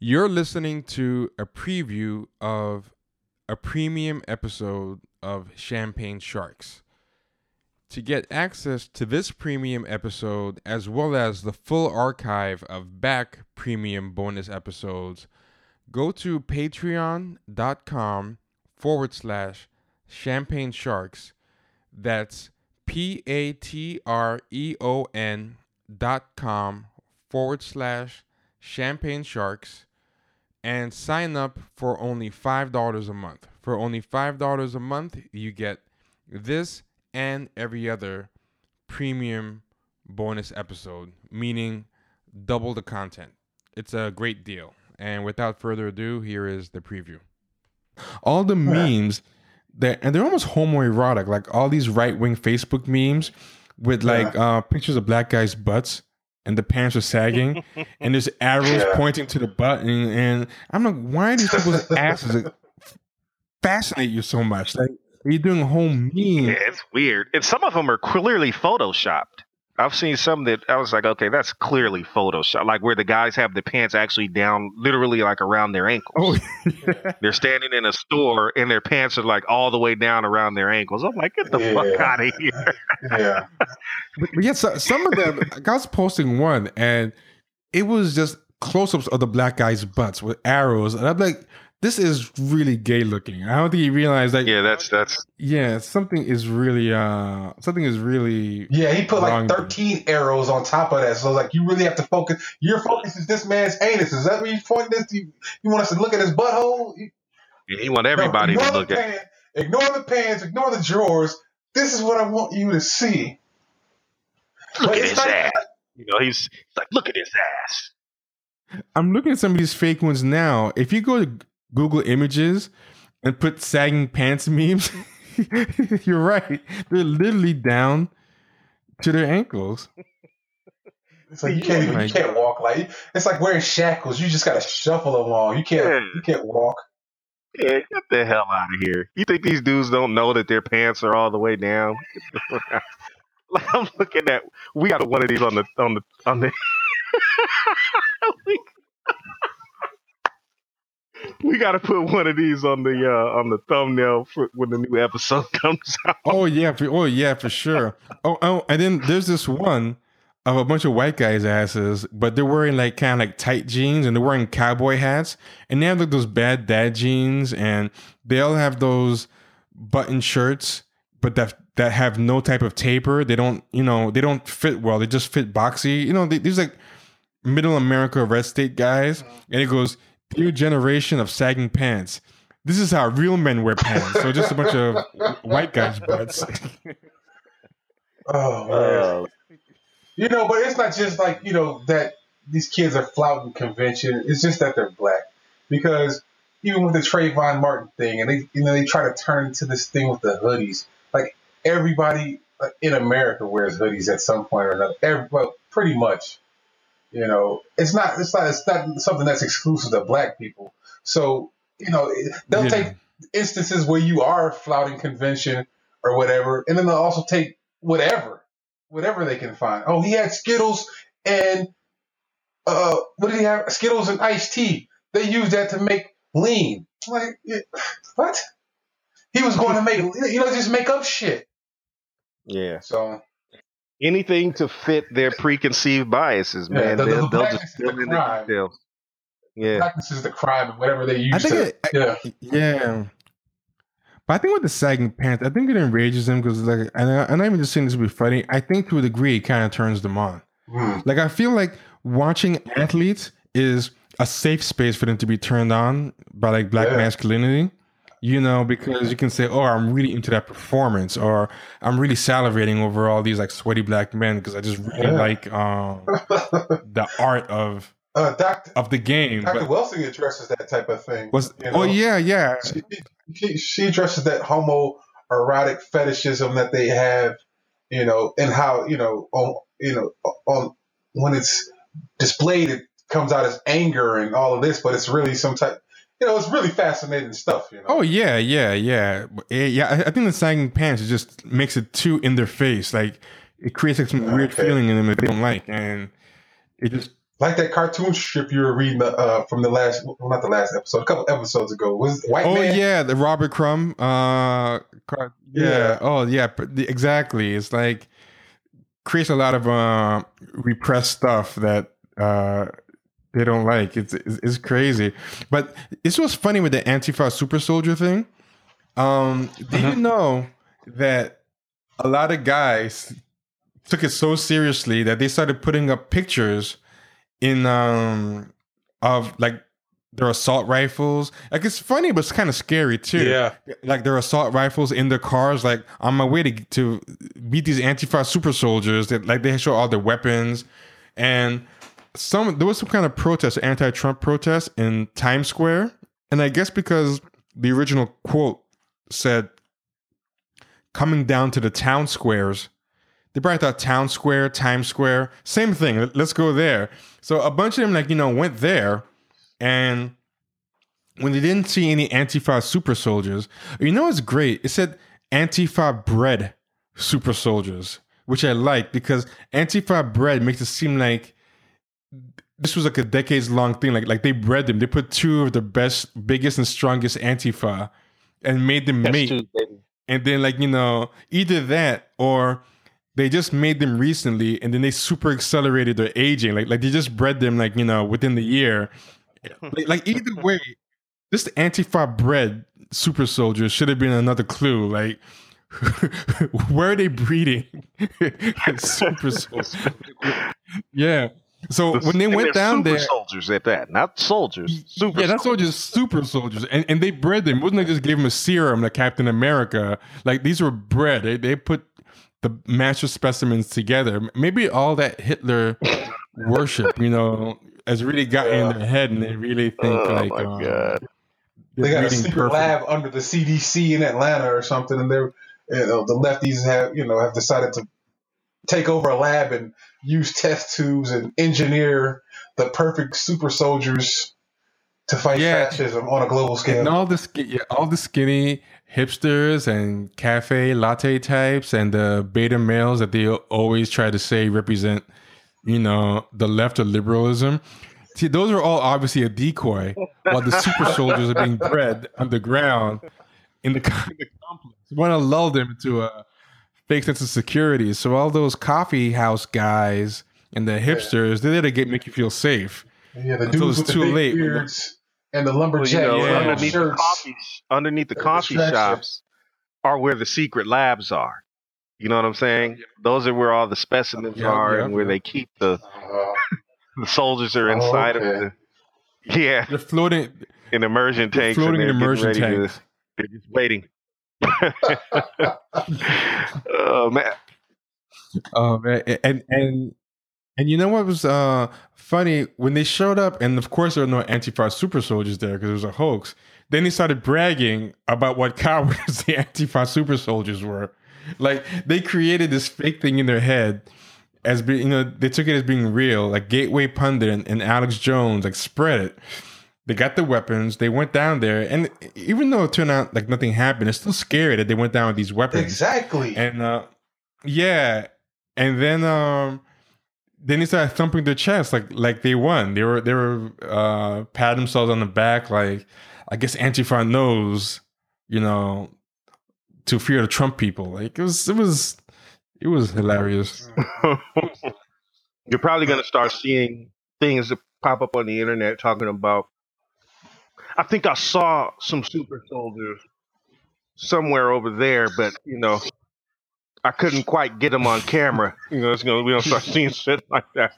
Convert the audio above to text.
You're listening to a preview of a premium episode of Champagne Sharks. To get access to this premium episode, as well as the full archive of back premium bonus episodes, go to patreon.com forward slash champagne sharks. That's P A T R E O N dot com forward slash champagne sharks and sign up for only $5 a month. For only $5 a month, you get this and every other premium bonus episode, meaning double the content. It's a great deal. And without further ado, here is the preview. All the memes that and they're almost homoerotic, like all these right wing Facebook memes with like uh, pictures of black guys' butts and the pants are sagging and there's arrows Yeah. pointing to the butt and, I'm like, why do people's asses fascinate you so much? Like are you doing a whole meme? Yeah, it's weird. And some of them are clearly photoshopped. I've seen some that I was like, okay, that's clearly photoshopped. Like where the guys have the pants actually down, literally like around their ankles. Oh, They're standing in a store and their pants are like all the way down around their ankles. I'm like, get the fuck Yeah. out of here. Yeah. But, but yeah, so, some of them, I was posting one and it was just close ups of the black guys' butts with arrows. And I'm like, this is really gay looking. I don't think he realized that, yeah. that's that's Yeah, something is really, uh, something is really, Yeah, he put like Wrong. 13 arrows on top of that. So like you really have to focus. Your focus is this man's anus. Is that what you point this? You, you want us to look at his butthole? You- and he want everybody No, to look the at. pants, Ignore the pants. Ignore the drawers. This is what I want you to see. Look But at his not- ass. You know, he's, he's like, look at his ass. I'm looking at some of these fake ones now. If you go to Google Images and put sagging pants memes, you're right. They're literally down to their ankles. It's like you can't even, Oh you can't walk like it's like wearing shackles. You just gotta shuffle along. You can't Yeah. you can't walk. Yeah, get the hell out of here. You think these dudes don't know that their pants are all the way down? Get the fuck out. Like I'm looking at, we got one of these on the on the on the. we, got to put one of these on the uh on the thumbnail for when the new episode comes out. Oh yeah, for, oh yeah, for sure. Oh oh, and then there's this one of a bunch of white guys' asses, but they're wearing like kind of like tight jeans and they're wearing cowboy hats, and they have like those bad dad jeans, and they all have those button shirts, but that that have no type of taper. They don't, you know, they don't fit well. They just fit boxy. You know, they, these like middle America red state guys, and it goes new generation of sagging pants. This is how real men wear pants. So just a bunch of white guys' butts. Oh man. You know, but it's not just like, you know, that these kids are flouting convention. It's just that they're black. Because even with the Trayvon Martin thing, and they, you know, they try to turn into this thing with the hoodies. Like everybody uh, in America wears hoodies at some point or another. Every, well, pretty much. You know, it's not, it's not, it's not something that's exclusive to black people. So, you know, they'll Yeah. take instances where you are flouting convention or whatever, and then they'll also take whatever whatever they can find. Oh, he had Skittles and uh, what did he have? Skittles and iced tea. They used that to make lean. Like what? He was going to make you know just make up shit. Yeah, So anything to fit their preconceived biases, Yeah, man. the- the they'll, they'll just is fill the in the crime. details. Yeah, blackness is the crime and whatever they use. I think to, it- yeah. Yeah. But I think with the sagging pants, I think it enrages them because, like, and I, and I'm even just saying this to be funny. I think to a degree, it kind of turns them on. Mm. Like, I feel like watching athletes is a safe space for them to be turned on by like black Yeah. masculinity. You know, because you can say, "Oh, I'm really into that performance," or "I'm really salivating over all these like sweaty black men because I just really Yeah. like um, the art of uh, of the game." But Wilson addresses that type of thing. was you oh yeah, yeah, she, she, she addresses that homoerotic fetishism that they have, you know, and how you know on you know on when it's displayed, it comes out as anger and all of this, but it's really some type, you know, it's really fascinating stuff. You know. Oh yeah, yeah, yeah, eh, yeah. I, think the sagging pants just makes it too in their face. Like it creates like some weird feeling in them that they don't like, and it just like that cartoon strip you were reading uh, from the last, well, not the last episode, a couple episodes ago. Was it White oh Man? yeah, the Robert Crumb. Uh, car- yeah. Yeah. Oh yeah. but the- Exactly. It's like creates a lot of uh, repressed stuff that uh, they don't like. It's, it's it's crazy. But this was funny with the Antifa super soldier thing. Um, do you know that a lot of guys took it so seriously that they started putting up pictures in um of like their assault rifles. Like it's funny, but it's kind of scary too. Yeah. Like their assault rifles in their cars. Like on my way to to meet these Antifa super soldiers. That like they show all their weapons, and some there was some kind of protest, anti-Trump protest in Times Square, and I guess because the original quote said coming down to the town squares they probably thought town square times square same thing. Let- let's go there. So a bunch of them like you know went there. And when they didn't see any antifa super soldiers you know what's great? It said antifa bred super soldiers which i like because antifa bred makes it seem like this was like a decades long thing. Like like they bred them. They put two of the best biggest and strongest antifa and made them That's mate. and then like you know either that or they just made them recently and then they super accelerated their aging. Like like they just bred them like you know within the year. Like, like either way this antifa bred super soldiers should have been another clue. Like where are they breeding? Super soldiers. Yeah so when they And went they're down super there soldiers at that, not soldiers. Super soldiers. yeah, that's all just super soldiers, and and they bred them. It wasn't like just gave them a serum like Captain America. Like these were bred. They they put the master specimens together. Maybe all that Hitler worship, you know, has really gotten in their head, and they really think oh like, my um, god! they're got a breeding secret perfect. lab under the CDC in Atlanta or something, and they're you know the lefties have you know have decided to take over a lab and use test tubes and engineer the perfect super soldiers to fight Yeah. fascism on a global scale. And all the yeah, all the skinny hipsters and cafe latte types and the beta males that they always try to say represent, you know, the left of liberalism. See, those are all obviously a decoy, while the super soldiers are being bred underground in the, in the complex. You want to lull them into a fake sense of security. So all those coffee house guys and the hipsters, they're there to get make you feel safe. yeah, the until dudes it's with the too big late. beards and the Well, you know, Yeah. underneath the shirts. coffee, underneath the The coffee distraction. shops are where the secret labs are. You know what I'm saying? Those are where all the specimens Yeah, are yeah, and where they keep the Uh, the soldiers are Oh, inside okay. of the yeah They're floating, in immersion tanks. floating in and they're immersion getting ready to- tanks. they're just waiting. Oh man, Oh man, and and and you know what was uh funny when they showed up, and of course there were no Antifa super soldiers there because it was a hoax. Then they started bragging about what cowards the Antifa super soldiers were. Like they created this fake thing in their head as being, you know, they took it as being real. Like Gateway Pundit and, and Alex Jones like spread it. They got the weapons. They went down there, and even though it turned out like nothing happened, it's still scary that they went down with these weapons. exactly. And uh yeah. And then um then they started thumping their chest like like they won. They were they were uh patting themselves on the back like I guess Antifa knows, you know, to fear the Trump people. Like it was it was it was hilarious. you're probably going to start seeing things that pop up on the internet talking about. I think I saw some super soldiers somewhere over there, but you know, I couldn't quite get them on camera. You know, it's gonna we don't start seeing shit like that.